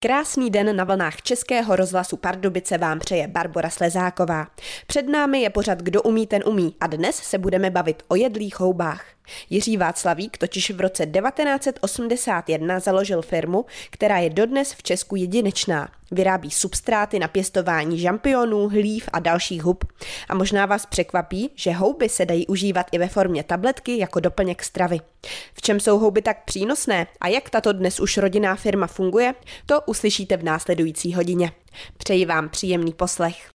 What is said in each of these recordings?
Krásný den na vlnách Českého rozhlasu Pardubice vám přeje Barbara Slezáková. Před námi je pořad Kdo umí, ten umí a dnes se budeme bavit o jedlých houbách. Jiří Václavík totiž v roce 1981 založil firmu, která je dodnes v Česku jedinečná. Vyrábí substráty na pěstování žampionů, hlív a dalších hub. A možná vás překvapí, že houby se dají užívat i ve formě tabletky jako doplněk stravy. V čem jsou houby tak přínosné a jak tato dnes už rodinná firma funguje, to uslyšíte v následující hodině. Přeji vám příjemný poslech.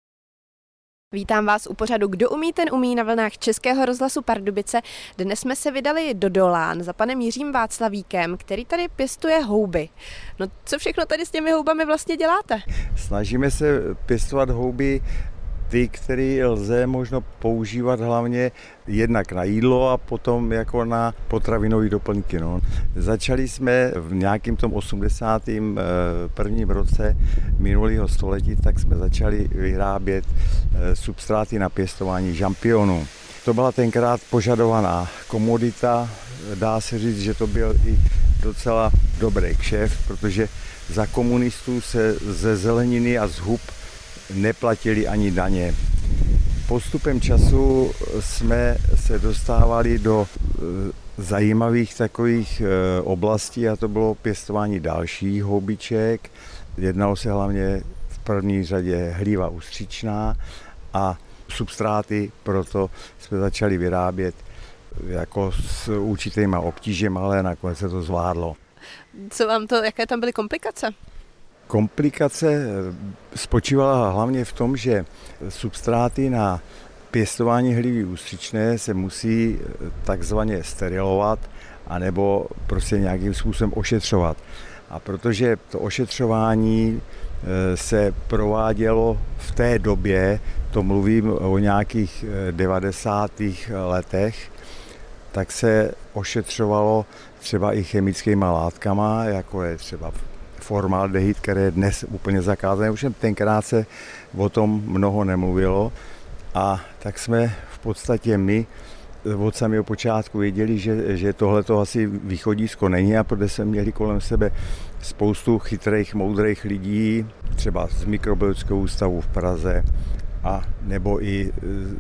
Vítám vás u pořadu Kdo umí, ten umí na vlnách Českého rozhlasu Pardubice. Dnes jsme se vydali do Dolán za panem Jiřím Václavíkem, který tady pěstuje houby. No co všechno tady s těmi houbami vlastně děláte? Snažíme se pěstovat houby ty, které lze možno používat hlavně jednak na jídlo a potom jako na potravinové doplňky. No. Začali jsme v nějakým tom 81. Eh, roce minulého století, tak jsme začali vyrábět eh, substráty na pěstování žampionů. To byla tenkrát požadovaná komodita, dá se říct, že to byl i docela dobrý kšef, protože za komunistů se ze zeleniny a z hub neplatili ani daně. Postupem času jsme se dostávali do e, zajímavých takových e, oblastí a to bylo pěstování dalších houbiček. Jednalo se hlavně v první řadě hlíva ústřičná a substráty, proto jsme začali vyrábět jako s určitýma obtížemi, ale nakonec se to zvládlo. Co vám to, jaké tam byly komplikace? Komplikace eh, spočívala hlavně v tom, že substráty na pěstování hlivy ústřičné se musí eh, takzvaně sterilovat anebo prostě nějakým způsobem ošetřovat. A protože to ošetřování eh, se provádělo v té době, to mluvím o nějakých 90. letech, tak se ošetřovalo třeba i chemickými látkama, jako je třeba formaldehyd, který je dnes úplně zakázaný. Už tenkrát se o tom mnoho nemluvilo a tak jsme v podstatě my od samého počátku věděli, že, že tohle to asi východisko není a protože jsme měli kolem sebe spoustu chytrých, moudrých lidí, třeba z mikrobiologického ústavu v Praze a nebo i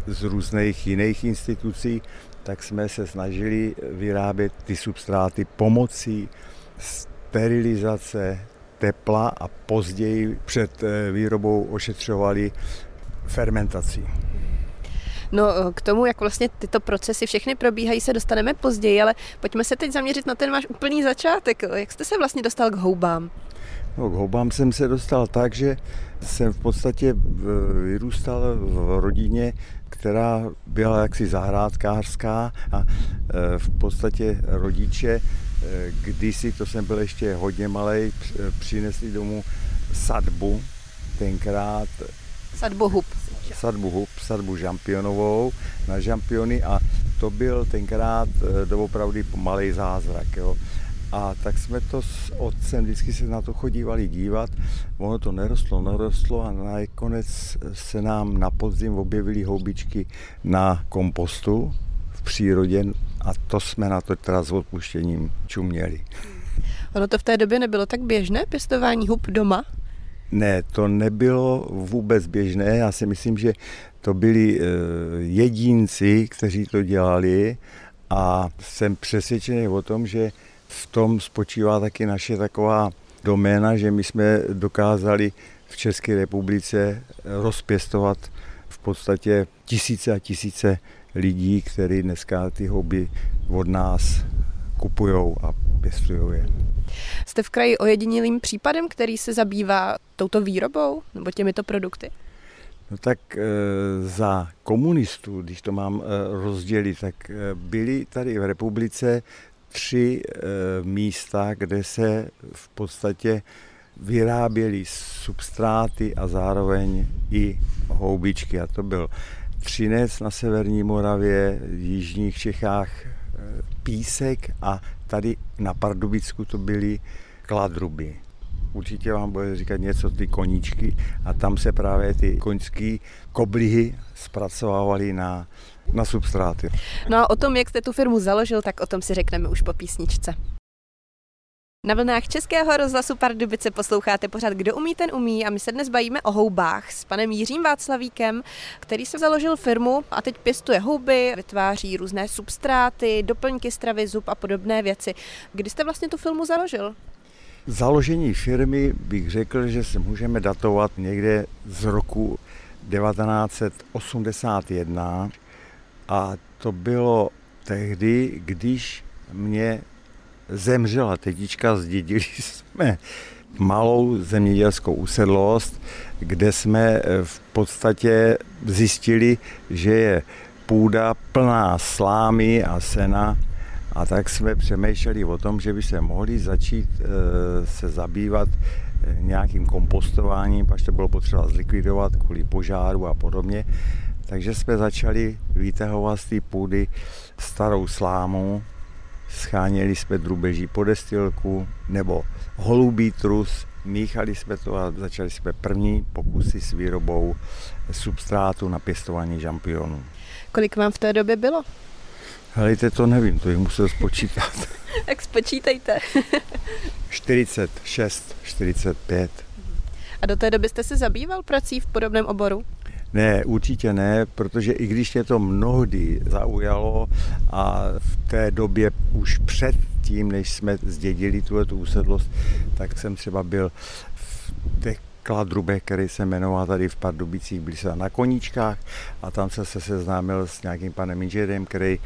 z různých jiných institucí, tak jsme se snažili vyrábět ty substráty pomocí sterilizace tepla a později před eh, výrobou ošetřovali fermentací. No eh, k tomu, jak vlastně tyto procesy všechny probíhají, se dostaneme později, ale pojďme se teď zaměřit na ten váš úplný začátek. Jak jste se vlastně dostal k houbám? No, k houbám jsem se dostal tak, že jsem v podstatě vyrůstal v rodině, která byla jaksi zahrádkářská a eh, v podstatě rodiče Eh, kdysi, to jsem byl ještě hodně malý, přinesli domů sadbu, tenkrát Sadbu hub. Sadbu hub, sadbu žampionovou na žampiony a to byl tenkrát eh, doopravdy malý zázrak. Jo. A tak jsme to s otcem vždycky se na to chodívali dívat. Ono to nerostlo, nerostlo a nakonec se nám na podzim objevily houbičky na kompostu v přírodě a to jsme na to teda s odpuštěním čuměli. Ono to v té době nebylo tak běžné, pěstování hub doma? Ne, to nebylo vůbec běžné. Já si myslím, že to byli eh, jedinci, kteří to dělali a jsem přesvědčený o tom, že v tom spočívá taky naše taková doména, že my jsme dokázali v České republice rozpěstovat v podstatě tisíce a tisíce lidí, kteří dneska ty hobby od nás kupují a pěstují je. Jste v kraji ojedinělým případem, který se zabývá touto výrobou nebo těmito produkty? No tak e, za komunistů, když to mám e, rozdělit, tak e, byly tady v republice tři e, místa, kde se v podstatě vyráběly substráty a zároveň i houbičky. A to byl Třinec na severní Moravě, v jižních Čechách eh, písek a tady na Pardubicku to byly kladruby. Určitě vám bude říkat něco ty koníčky a tam se právě ty koňské koblihy zpracovávaly na, na substráty. No a o tom, jak jste tu firmu založil, tak o tom si řekneme už po písničce. Na vlnách Českého rozhlasu Pardubice posloucháte pořád Kdo umí, ten umí a my se dnes bavíme o houbách s panem Jiřím Václavíkem, který se založil firmu a teď pěstuje houby, vytváří různé substráty, doplňky stravy, zub a podobné věci. Kdy jste vlastně tu firmu založil? Založení firmy bych řekl, že se můžeme datovat někde z roku 1981 a to bylo tehdy, když mě zemřela tetička, zdědili jsme malou zemědělskou usedlost, kde jsme v podstatě zjistili, že je půda plná slámy a sena a tak jsme přemýšleli o tom, že by se mohli začít eh, se zabývat eh, nějakým kompostováním, až to bylo potřeba zlikvidovat kvůli požáru a podobně. Takže jsme začali vytahovat z té půdy starou slámu, scháněli jsme drubeží podestilku nebo holubý trus, míchali jsme to a začali jsme první pokusy s výrobou substrátu na pěstování žampionů. Kolik vám v té době bylo? Helejte, to nevím, to bych musel spočítat. tak spočítejte. 46, 45. A do té doby jste se zabýval prací v podobném oboru? Ne, určitě ne, protože i když mě to mnohdy zaujalo a v té době už před tím, než jsme zdědili tuhle tu usedlost, tak jsem třeba byl v těch Kladrube, který se jmenoval tady v Pardubicích, byl jsem na koníčkách a tam jsem se seznámil s nějakým panem inženýrem, který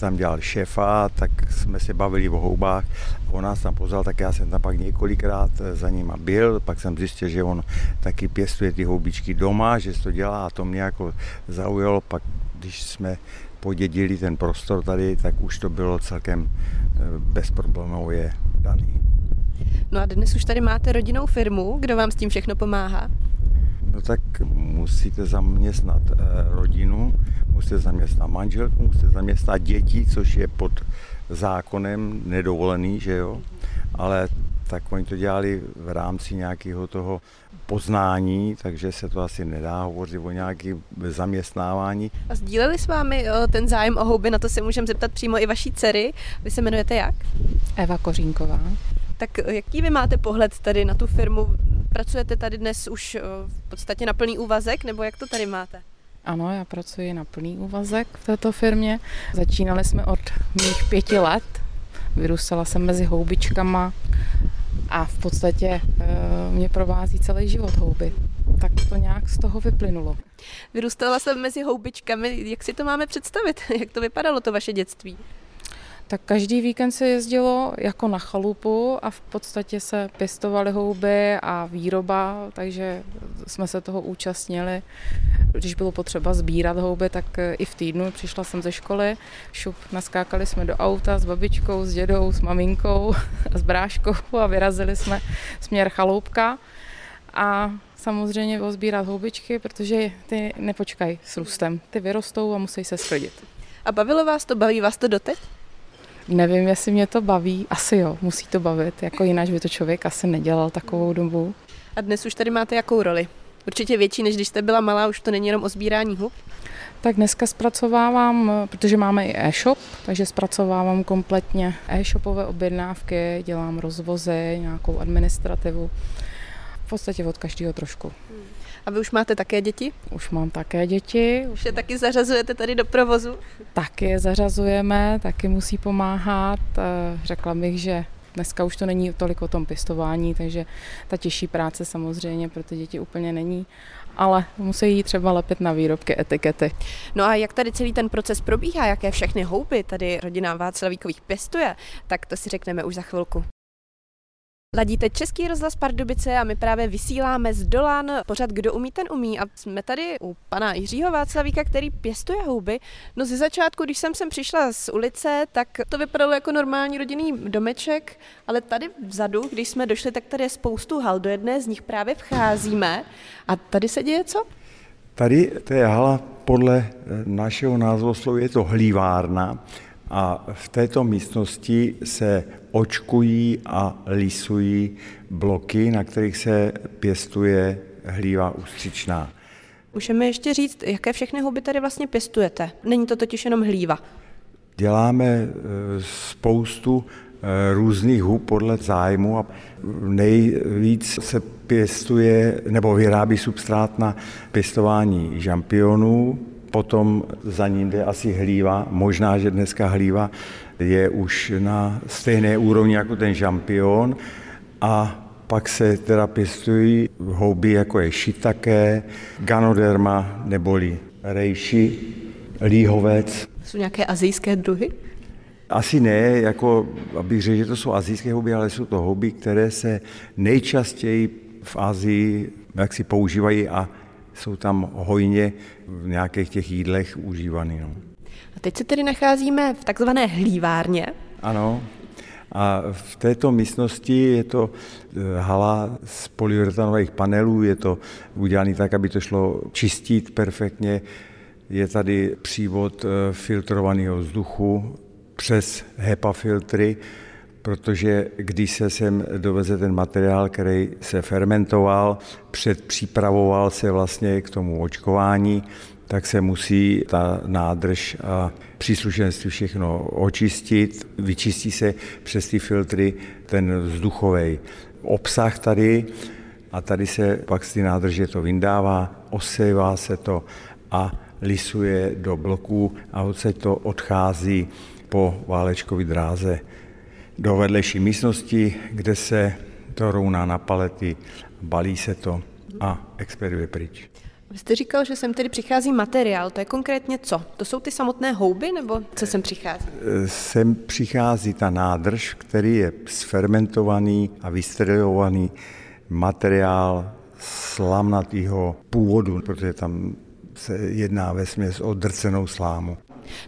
tam dělal šéfa, tak jsme se bavili o houbách. On nás tam pozval, tak já jsem tam pak několikrát za ním byl, pak jsem zjistil, že on taky pěstuje ty houbičky doma, že to dělá a to mě jako zaujalo, pak když jsme podědili ten prostor tady, tak už to bylo celkem eh, bezproblémově daný. No a dnes už tady máte rodinnou firmu, kdo vám s tím všechno pomáhá? No tak musíte zaměstnat eh, rodinu, musíte zaměstnat manželku, musíte zaměstnat děti, což je pod zákonem nedovolený, že jo. Ale tak oni to dělali v rámci nějakého toho poznání, takže se to asi nedá hovořit o nějaké zaměstnávání. A sdíleli s vámi o, ten zájem o houby, na to se můžeme zeptat přímo i vaší dcery. Vy se jmenujete jak? Eva Kořínková. Tak jaký vy máte pohled tady na tu firmu? Pracujete tady dnes už v podstatě na plný úvazek, nebo jak to tady máte? Ano, já pracuji na plný úvazek v této firmě. Začínali jsme od mých pěti let. Vyrůstala jsem mezi houbičkama a v podstatě e, mě provází celý život houby. Tak to nějak z toho vyplynulo. Vyrůstala jsem mezi houbičkami. Jak si to máme představit? Jak to vypadalo to vaše dětství? Tak každý víkend se jezdilo jako na chalupu a v podstatě se pěstovaly houby a výroba, takže jsme se toho účastnili. Když bylo potřeba sbírat houby, tak i v týdnu přišla jsem ze školy, šup, naskákali jsme do auta s babičkou, s dědou, s maminkou s bráškou a vyrazili jsme směr chaloupka a samozřejmě sbírat houbičky, protože ty nepočkají s růstem. Ty vyrostou a musí se sklidit. A bavilo vás to? Baví vás to doteď? Nevím, jestli mě to baví. Asi jo, musí to bavit. Jako jinak by to člověk asi nedělal takovou dobu. A dnes už tady máte jakou roli? Určitě větší, než když jste byla malá, už to není jenom o sbírání hub? Tak dneska zpracovávám, protože máme i e-shop, takže zpracovávám kompletně e-shopové objednávky, dělám rozvozy, nějakou administrativu. V podstatě od každého trošku. Hmm. A vy už máte také děti? Už mám také děti. Už je taky zařazujete tady do provozu? Taky je zařazujeme, taky musí pomáhat. Eh, řekla bych, že dneska už to není tolik o tom pěstování, takže ta těžší práce samozřejmě pro ty děti úplně není ale musí jít třeba lepit na výrobky etikety. No a jak tady celý ten proces probíhá, jaké všechny houby tady rodina Václavíkových pěstuje, tak to si řekneme už za chvilku. Ladíte Český rozhlas Pardubice a my právě vysíláme z Dolan. Pořad Kdo umí, ten umí. A jsme tady u pana Jiřího Václavíka, který pěstuje houby. No ze začátku, když jsem sem přišla z ulice, tak to vypadalo jako normální rodinný domeček, ale tady vzadu, když jsme došli, tak tady je spoustu hal, do jedné z nich právě vcházíme. A tady se děje co? Tady to je hala podle našeho názvoslovu, je to hlívárna, a v této místnosti se očkují a lisují bloky, na kterých se pěstuje hlíva ústřičná. Můžeme ještě říct, jaké všechny houby tady vlastně pěstujete? Není to totiž jenom hlíva. Děláme e, spoustu eh, různých hub podle zájmu a nejvíc se pěstuje nebo vyrábí substrát na pěstování žampionů, potom za ním jde asi hlíva, možná, že dneska hlíva je už na stejné úrovni jako ten žampion a pak se teda pěstují houby, jako je šitaké, ganoderma neboli rejši, líhovec. Jsou nějaké azijské druhy? Asi ne, jako abych řekl, že to jsou azijské houby, ale jsou to houby, které se nejčastěji v Asii jak si používají a jsou tam hojně v nějakých těch jídlech užívaný. No. A teď se tedy nacházíme v takzvané hlívárně. Ano, a v této místnosti je to eh, hala z polyuretanových panelů, je to udělané tak, aby to šlo čistit perfektně. Je tady přívod eh, filtrovaného vzduchu přes HEPA filtry, protože když se sem doveze ten materiál, který se fermentoval, předpřípravoval se vlastně k tomu očkování, tak se musí ta nádrž a příslušenství všechno očistit. Vyčistí se přes ty filtry ten vzduchový obsah tady a tady se pak z ty nádrže to vyndává, osejvá se to a lisuje do bloků a odsaď to odchází po válečkové dráze do vedlejší místnosti, kde se to rouná na palety, balí se to a expeduje pryč. Vy jste říkal, že sem tedy přichází materiál. To je konkrétně co? To jsou ty samotné houby, nebo co sem přichází? Sem přichází ta nádrž, který je sfermentovaný a vystrilovaný materiál slamnatého původu, protože tam se jedná ve směs o drcenou slámu.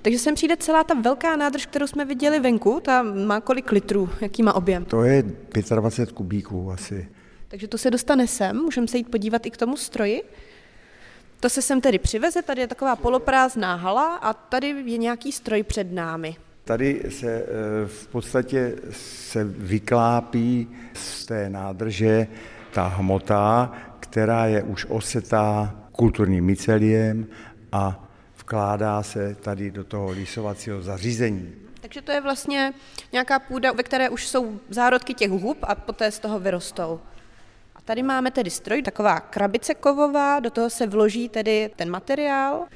Takže sem přijde celá ta velká nádrž, kterou jsme viděli venku, ta má kolik litrů, jaký má objem? To je 25 kubíků asi. Takže to se dostane sem, můžeme se jít podívat i k tomu stroji. To se sem tedy přiveze, tady je taková poloprázdná hala a tady je nějaký stroj před námi. Tady se eh, v podstatě se vyklápí z té nádrže ta hmota, která je už osetá kulturním myceliem a vkládá se tady do toho lísovacího zařízení. Takže to je vlastně nějaká půda, ve které už jsou zárodky těch hub a poté z toho vyrostou. A tady máme tedy stroj, taková krabice kovová, do toho se vloží tedy ten materiál.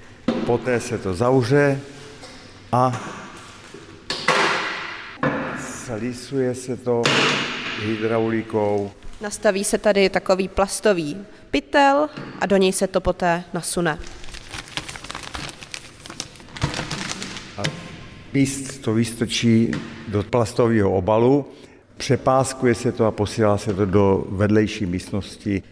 Poté se to zavře a slisuje se to hydraulikou. Nastaví se tady takový plastový pytel a do něj se to poté nasune. Píst to vystrčí do plastového obalu, přepáskuje se to a posílá se to do vedlejší místnosti.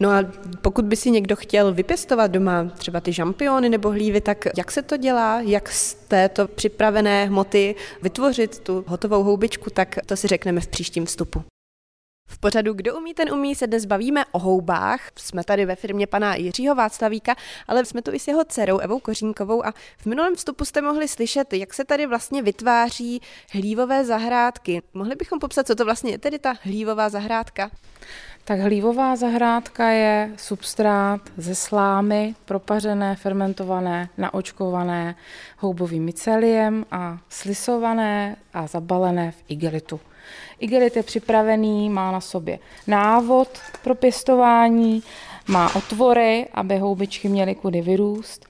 No a pokud by si někdo chtěl vypěstovat doma třeba ty žampiony nebo hlívy, tak jak se to dělá? Jak z této připravené hmoty vytvořit tu hotovou houbičku, tak to si řekneme v příštím vstupu. V pořadu Kdo umí, ten umí se dnes bavíme o houbách. Jsme tady ve firmě pana Jiřího Václavíka, ale jsme tu i s jeho dcerou Evou Kořínkovou a v minulém vstupu jste mohli slyšet, jak se tady vlastně vytváří hlívové zahrádky. Mohli bychom popsat, co to vlastně je tedy ta hlívová zahrádka? Tak hlívová zahrádka je substrát ze slámy, propařené, fermentované, naočkované houbovým myceliem a slisované a zabalené v igelitu. Igelit je připravený, má na sobě návod pro pěstování, má otvory, aby houbičky měly kudy vyrůst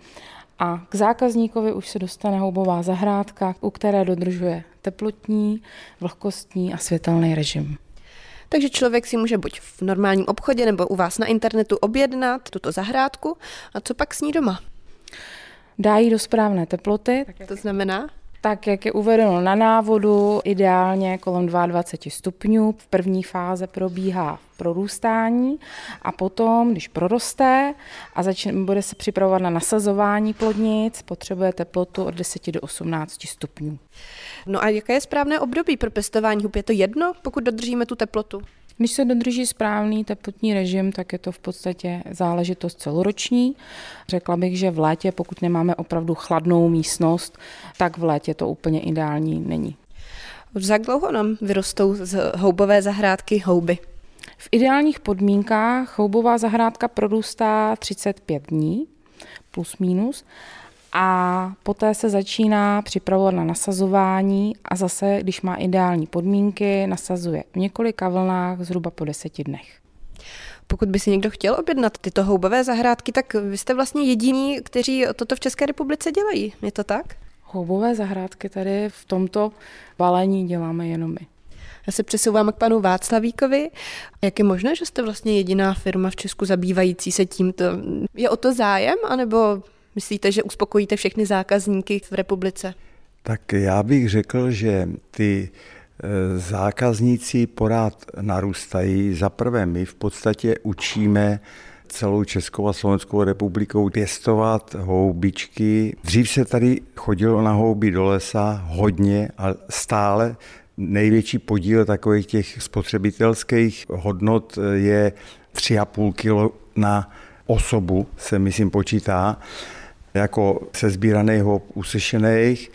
a k zákazníkovi už se dostane houbová zahrádka, u které dodržuje teplotní, vlhkostní a světelný režim. Takže člověk si může buď v normálním obchodě nebo u vás na internetu objednat tuto zahrádku a co pak s ní doma? Dá ji do správné teploty. To znamená? Tak jak je uvedeno na návodu, ideálně kolem 22 stupňů. V první fáze probíhá prorůstání a potom, když proroste a začne, bude se připravovat na nasazování plodnic, potřebuje teplotu od 10 do 18 stupňů. No a jaké je správné období pro pěstování hub? Je to jedno, pokud dodržíme tu teplotu? Když se dodrží správný teplotní režim, tak je to v podstatě záležitost celoroční. Řekla bych, že v létě, pokud nemáme opravdu chladnou místnost, tak v létě to úplně ideální není. Jak dlouho nám vyrostou z houbové zahrádky houby? V ideálních podmínkách houbová zahrádka prorůstá 35 dní, plus minus, a poté se začíná připravovat na nasazování a zase, když má ideální podmínky, nasazuje v několika vlnách zhruba po deseti dnech. Pokud by si někdo chtěl objednat tyto houbové zahrádky, tak vy jste vlastně jediní, kteří toto v České republice dělají. Je to tak? Houbové zahrádky tady v tomto balení děláme jenom my. Já se přesouvám k panu Václavíkovi. Jak je možné, že jste vlastně jediná firma v Česku zabývající se tímto? Je o to zájem, anebo myslíte, že uspokojíte všechny zákazníky v republice? Tak já bych řekl, že ty e, zákazníci porád narůstají. Za prvé my v podstatě učíme celou Českou a Slovenskou republikou pěstovat houbičky. Dřív se tady chodilo na houby do lesa hodně a stále největší podíl takových těch spotřebitelských hodnot je 3,5 kg na osobu, se myslím počítá, jako se sbíraných hub usešených,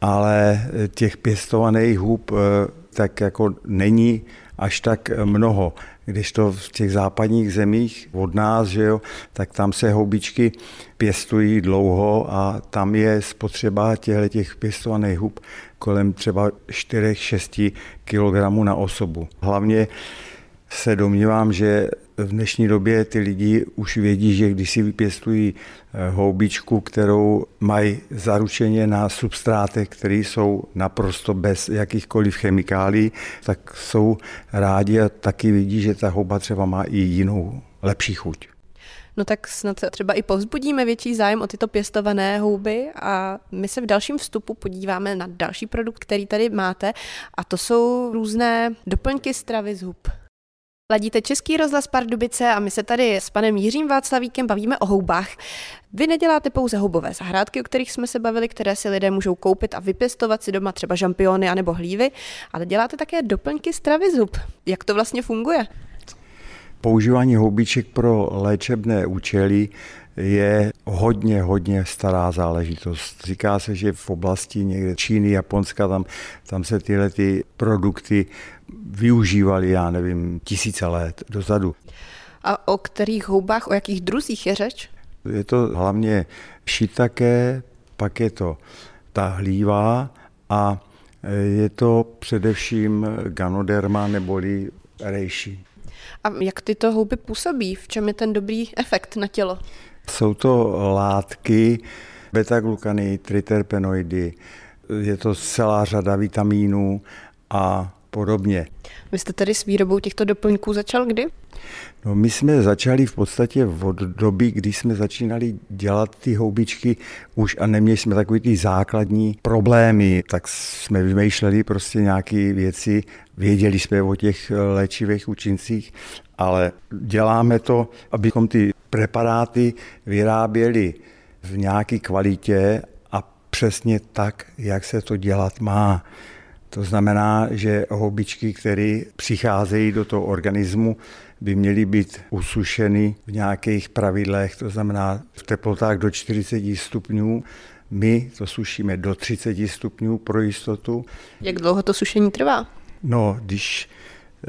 ale těch pěstovaných hub eh, tak jako není až tak mnoho. Když to v těch západních zemích od nás, že jo, tak tam se houbičky pěstují dlouho a tam je spotřeba těchto těch pěstovaných hub kolem třeba 4-6 kg na osobu. Hlavně se domnívám, že v dnešní době ty lidi už vědí, že když si vypěstují eh, houbičku, kterou mají zaručeně na substrátech, které jsou naprosto bez jakýchkoliv chemikálí, tak jsou rádi a taky vidí, že ta houba třeba má i jinou, lepší chuť. No tak snad třeba i povzbudíme větší zájem o tyto pěstované houby a my se v dalším vstupu podíváme na další produkt, který tady máte a to jsou různé doplňky stravy z hub. Ladíte Český rozhlas Pardubice a my se tady s panem Jiřím Václavíkem bavíme o houbách. Vy neděláte pouze houbové zahrádky, o kterých jsme se bavili, které si lidé můžou koupit a vypěstovat si doma třeba žampiony anebo hlívy, ale děláte také doplňky stravy z hub. Jak to vlastně funguje? Používání houbiček pro léčebné účely je hodně, hodně stará záležitost. Říká se, že v oblasti někde Číny, Japonska, tam, tam se tyhle ty produkty využívaly, já nevím, tisíce let dozadu. A o kterých houbách, o jakých druzích je řeč? Je to hlavně šitake, pak je to ta hlíva a je to především ganoderma neboli rejší. A jak tyto houby působí? V čem je ten dobrý efekt na tělo? Jsou to látky, beta-glukany, triterpenoidy, je to celá řada vitamínů a podobně. Vy jste tedy s výrobou těchto doplňků začal kdy? No, my jsme začali v podstatě od doby, kdy jsme začínali dělat ty houbičky už a neměli jsme takový ty základní problémy, tak jsme vymýšleli prostě nějaké věci, věděli jsme o těch léčivých účincích, ale děláme to, abychom ty preparáty vyráběli v nějaké kvalitě a přesně tak, jak se to dělat má. To znamená, že houbičky, které přicházejí do toho organismu, by měly být usušeny v nějakých pravidlech, to znamená v teplotách do 40 stupňů. My to sušíme do 30 stupňů pro jistotu. Jak dlouho to sušení trvá? No, když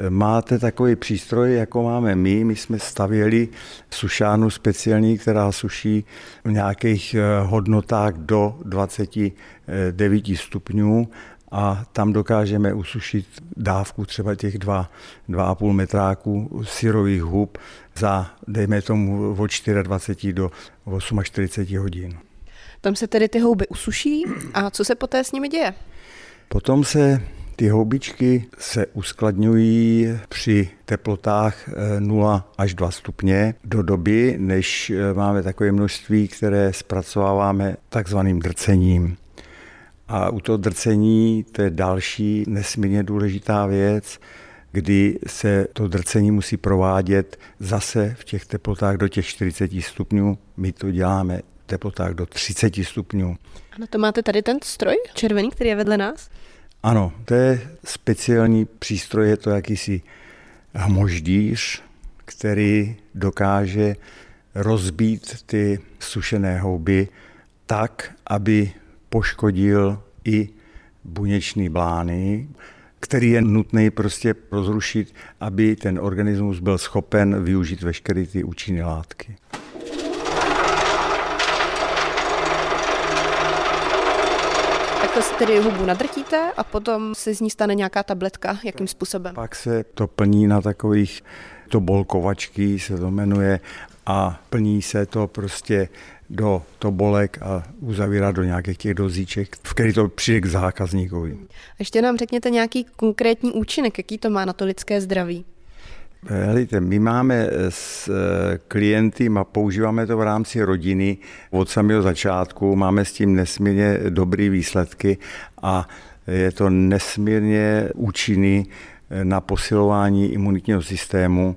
máte takový přístroj, jako máme my. My jsme stavěli sušánu speciální, která suší v nějakých eh, hodnotách do 29 stupňů a tam dokážeme usušit dávku třeba těch 2,5 metráků syrových hub za, dejme tomu, od 24 do 48 hodin. Tam se tedy ty houby usuší a co se poté s nimi děje? Potom se ty houbičky se uskladňují při teplotách 0 eh, až 2 stupně do doby, než eh, máme takové množství, které zpracováváme takzvaným drcením. A u toho drcení to je další nesmírně důležitá věc, kdy se to drcení musí provádět zase v těch teplotách do těch 40 stupňů. My to děláme v teplotách do 30 stupňů. A na to máte tady ten stroj červený, který je vedle nás? Ano, to je speciální přístroj, je to jakýsi hmoždíř, který dokáže rozbít ty sušené houby tak, aby poškodil i buněčný blány, který je nutný prostě rozrušit, aby ten organismus byl schopen využít veškeré ty účinné látky. To si tedy hubu nadrtíte a potom se z ní stane nějaká tabletka. Jakým způsobem? Pak se to plní na takových, to bolkovačky se to jmenuje, a plní se to prostě do tobolek a uzavírá do nějakých těch dozíček, v který to přijde k zákazníkovi. Ještě nám řekněte nějaký konkrétní účinek, jaký to má na to lidské zdraví. Helejte, my máme s eh, klienty a používáme to v rámci rodiny od samého začátku, máme s tím nesmírně dobré výsledky a je to nesmírně účinný eh, na posilování imunitního systému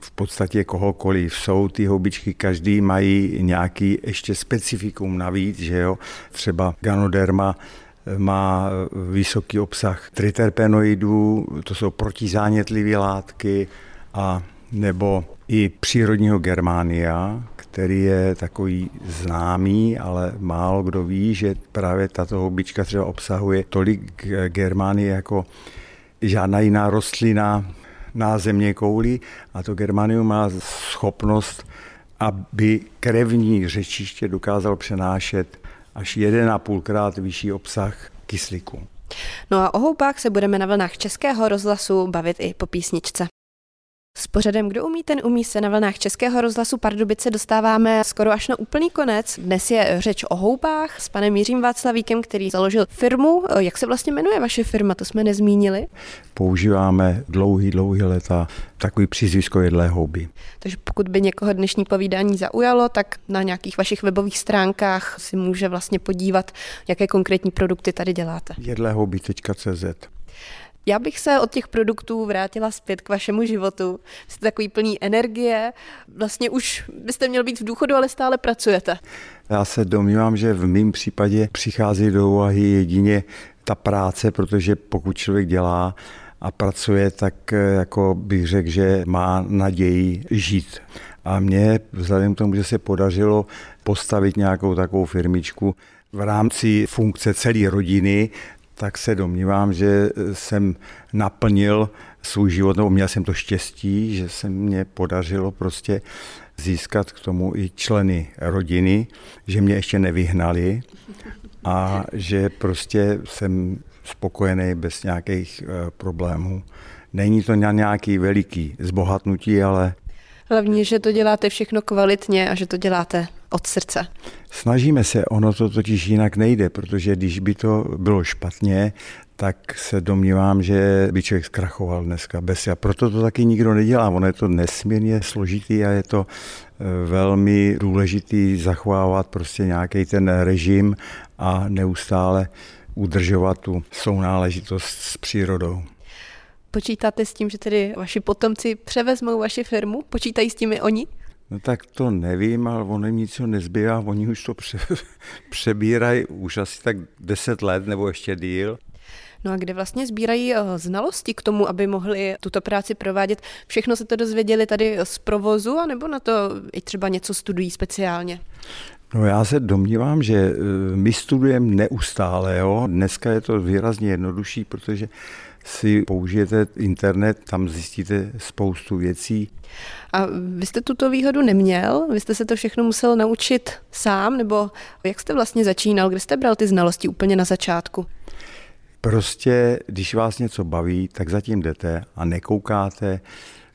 v podstatě kohokoliv. Jsou ty houbičky, každý mají nějaký ještě specifikum navíc, že jo. Třeba ganoderma eh, má vysoký obsah triterpenoidů, to jsou protizánětlivé látky, a nebo i přírodního Germánia, který je takový známý, ale málo kdo ví, že právě tato houbička třeba obsahuje tolik Germánie jako žádná jiná rostlina na země kouli a to Germanium má schopnost, aby krevní řečiště dokázal přenášet až 1,5 krát vyšší obsah kyslíku. No a o houbách se budeme na vlnách Českého rozhlasu bavit i po písničce. S pořadem Kdo umí, ten umí se na vlnách Českého rozhlasu Pardubice dostáváme skoro až na úplný konec. Dnes je řeč o houbách s panem Jiřím Václavíkem, který založil firmu. Jak se vlastně jmenuje vaše firma, to jsme nezmínili? Používáme dlouhý, dlouhý leta takový přízvisko jedlé houby. Takže pokud by někoho dnešní povídání zaujalo, tak na nějakých vašich webových stránkách si může vlastně podívat, jaké konkrétní produkty tady děláte. Jedlehouby.cz já bych se od těch produktů vrátila zpět k vašemu životu. Jste takový plný energie, vlastně už byste měl být v důchodu, ale stále pracujete. Já se domnívám, že v mém případě přichází do úvahy jedině ta práce, protože pokud člověk dělá a pracuje, tak eh, jako bych řekl, že má naději žít. A mně vzhledem k tomu, že se podařilo postavit nějakou takovou firmičku v rámci funkce celé rodiny, tak se domnívám, že jsem naplnil svůj život, nebo měl jsem to štěstí, že se mě podařilo prostě získat k tomu i členy rodiny, že mě ještě nevyhnali a že prostě jsem spokojený bez nějakých eh, problémů. Není to nějaký veliký zbohatnutí, ale Hlavně, že to děláte všechno kvalitně a že to děláte od srdce. Snažíme se, ono to totiž jinak nejde, protože když by to bylo špatně, tak se domnívám, že by člověk zkrachoval dneska bez a proto to taky nikdo nedělá. Ono je to nesmírně složitý a je to eh, velmi důležitý zachovávat prostě nějaký ten režim a neustále udržovat tu sounáležitost s přírodou. Počítáte s tím, že tedy vaši potomci převezmou vaši firmu? Počítají s tím i oni? No tak to nevím, ale ono jim nic nezbývá, oni už to pře- přebírají už asi tak 10 let nebo ještě díl. No a kde vlastně sbírají eh, znalosti k tomu, aby mohli tuto práci provádět? Všechno se to dozvěděli tady z provozu, anebo na to i třeba něco studují speciálně? No já se domnívám, že eh, my studujeme neustále. Jo? Dneska je to výrazně jednodušší, protože si použijete internet, tam zjistíte spoustu věcí. A vy jste tuto výhodu neměl? Vy jste se to všechno musel naučit sám? Nebo jak jste vlastně začínal? Kde jste bral ty znalosti úplně na začátku? Prostě, když vás něco baví, tak zatím jdete a nekoukáte,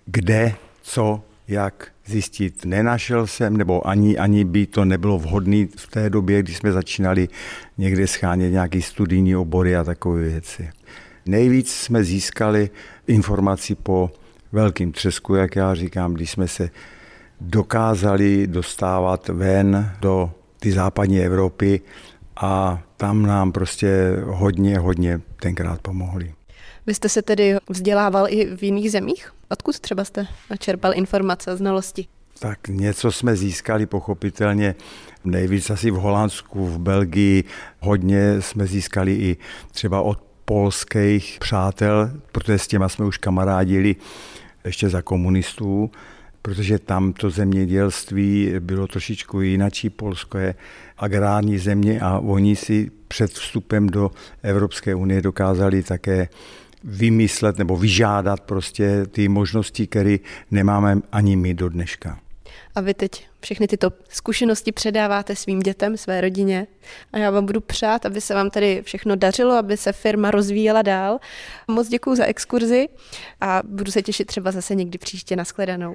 kde, co, jak zjistit. Nenašel jsem, nebo ani, ani by to nebylo vhodné v té době, kdy jsme začínali někde schánět nějaký studijní obory a takové věci. Nejvíc jsme získali informací po velkým třesku, jak já říkám, když jsme se dokázali dostávat ven do ty západní Evropy a tam nám prostě hodně, hodně tenkrát pomohli. Vy jste se tedy vzdělával i v jiných zemích? Odkud třeba jste čerpal informace a znalosti? Tak něco jsme získali pochopitelně nejvíc asi v Holandsku, v Belgii, hodně jsme získali i třeba od polských přátel, protože s těma jsme už kamarádili ještě za komunistů, protože tam to zemědělství bylo trošičku jinačí. Polsko je agrární země a oni si před vstupem do Evropské unie dokázali také vymyslet nebo vyžádat prostě ty možnosti, které nemáme ani my do dneška. A vy teď všechny tyto zkušenosti předáváte svým dětem, své rodině. A já vám budu přát, aby se vám tady všechno dařilo, aby se firma rozvíjela dál. Moc děkuji za exkurzi a budu se těšit třeba zase někdy příště na shledanou.